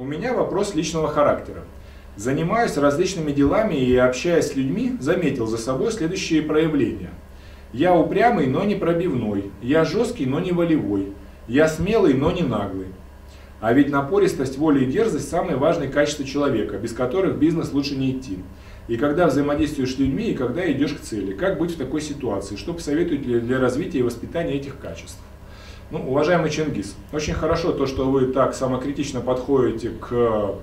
У меня вопрос личного характера. Занимаюсь различными делами и общаясь с людьми, заметил за собой следующие проявления. Я упрямый, но не пробивной. Я жесткий, но не волевой. Я смелый, но не наглый. А ведь напористость, воля и дерзость – самые важные качества человека, без которых бизнес лучше не идти. И когда взаимодействуешь с людьми, и когда идешь к цели. Как быть в такой ситуации? Что посоветуете для развития и воспитания этих качеств? Ну, уважаемый Чингис, очень хорошо то, что вы так самокритично подходите к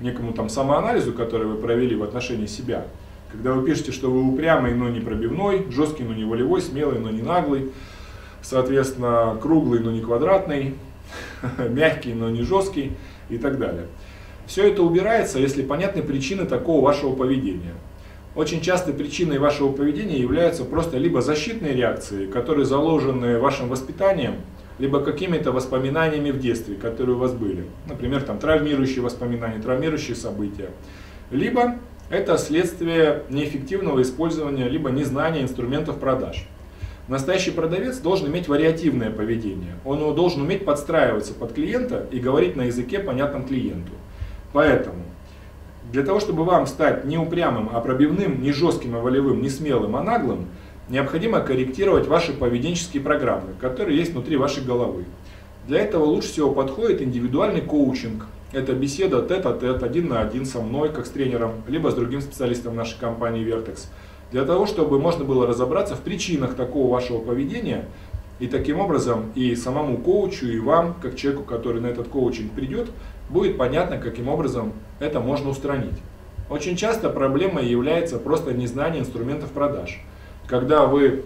некому там самоанализу, который вы провели в отношении себя. Когда вы пишете, что вы упрямый, но не пробивной, жесткий, но не волевой, смелый, но не наглый, соответственно, круглый, но не квадратный, мягкий, но не жесткий и так далее. Все это убирается, если понятны причины такого вашего поведения. Очень часто причиной вашего поведения являются просто либо защитные реакции, которые заложены вашим воспитанием, либо какими-то воспоминаниями в детстве, которые у вас были. Например, там травмирующие воспоминания, травмирующие события. Либо это следствие неэффективного использования, либо незнания инструментов продаж. Настоящий продавец должен иметь вариативное поведение. Он должен уметь подстраиваться под клиента и говорить на языке, понятном клиенту. Поэтому для того, чтобы вам стать не упрямым, а пробивным, не жестким, а волевым, не смелым, а наглым, необходимо корректировать ваши поведенческие программы, которые есть внутри вашей головы. Для этого лучше всего подходит индивидуальный коучинг. Это беседа тет-а-тет, один на один со мной, как с тренером, либо с другим специалистом нашей компании Vertex – для того, чтобы можно было разобраться в причинах такого вашего поведения, и таким образом и самому коучу, и вам, как человеку, который на этот коучинг придет, будет понятно, каким образом это можно устранить. Очень часто проблемой является просто незнание инструментов продаж. Когда вы,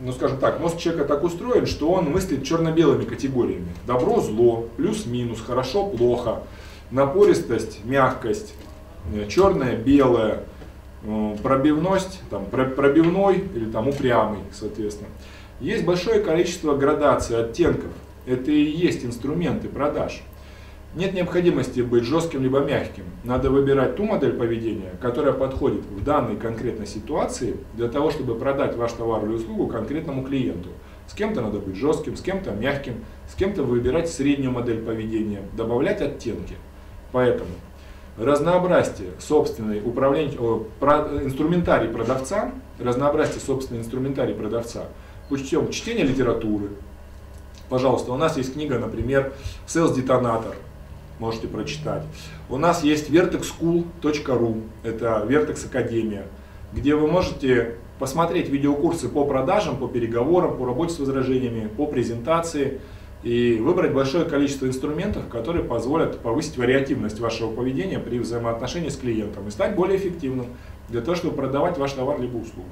ну скажем так, мозг человека так устроен, что он мыслит черно-белыми категориями. Добро, зло, плюс-минус, хорошо, плохо, напористость, мягкость, э, черное, белое, Э, пробивность, там, пробивной или там упрямый, соответственно. Есть большое количество градаций, оттенков. Это и есть инструменты продаж. Нет необходимости быть жестким либо мягким. Надо выбирать ту модель поведения, которая подходит в данной конкретной ситуации для того, чтобы продать ваш товар или услугу конкретному клиенту. С кем-то надо быть жестким, с кем-то мягким, с кем-то выбирать среднюю модель поведения, добавлять оттенки. Поэтому разнообразие собственной управления, инструментарий продавца, разнообразие собственной инструментарий продавца путем чтения литературы. Пожалуйста, у нас есть книга, например, Sales Detonator, можете прочитать. У нас есть vertexschool.ru, это Vertex Академия, где вы можете посмотреть видеокурсы по продажам, по переговорам, по работе с возражениями, по презентации, и выбрать большое количество инструментов, которые позволят повысить вариативность вашего поведения при взаимоотношении с клиентом и стать более эффективным для того, чтобы продавать ваш товар либо услугу.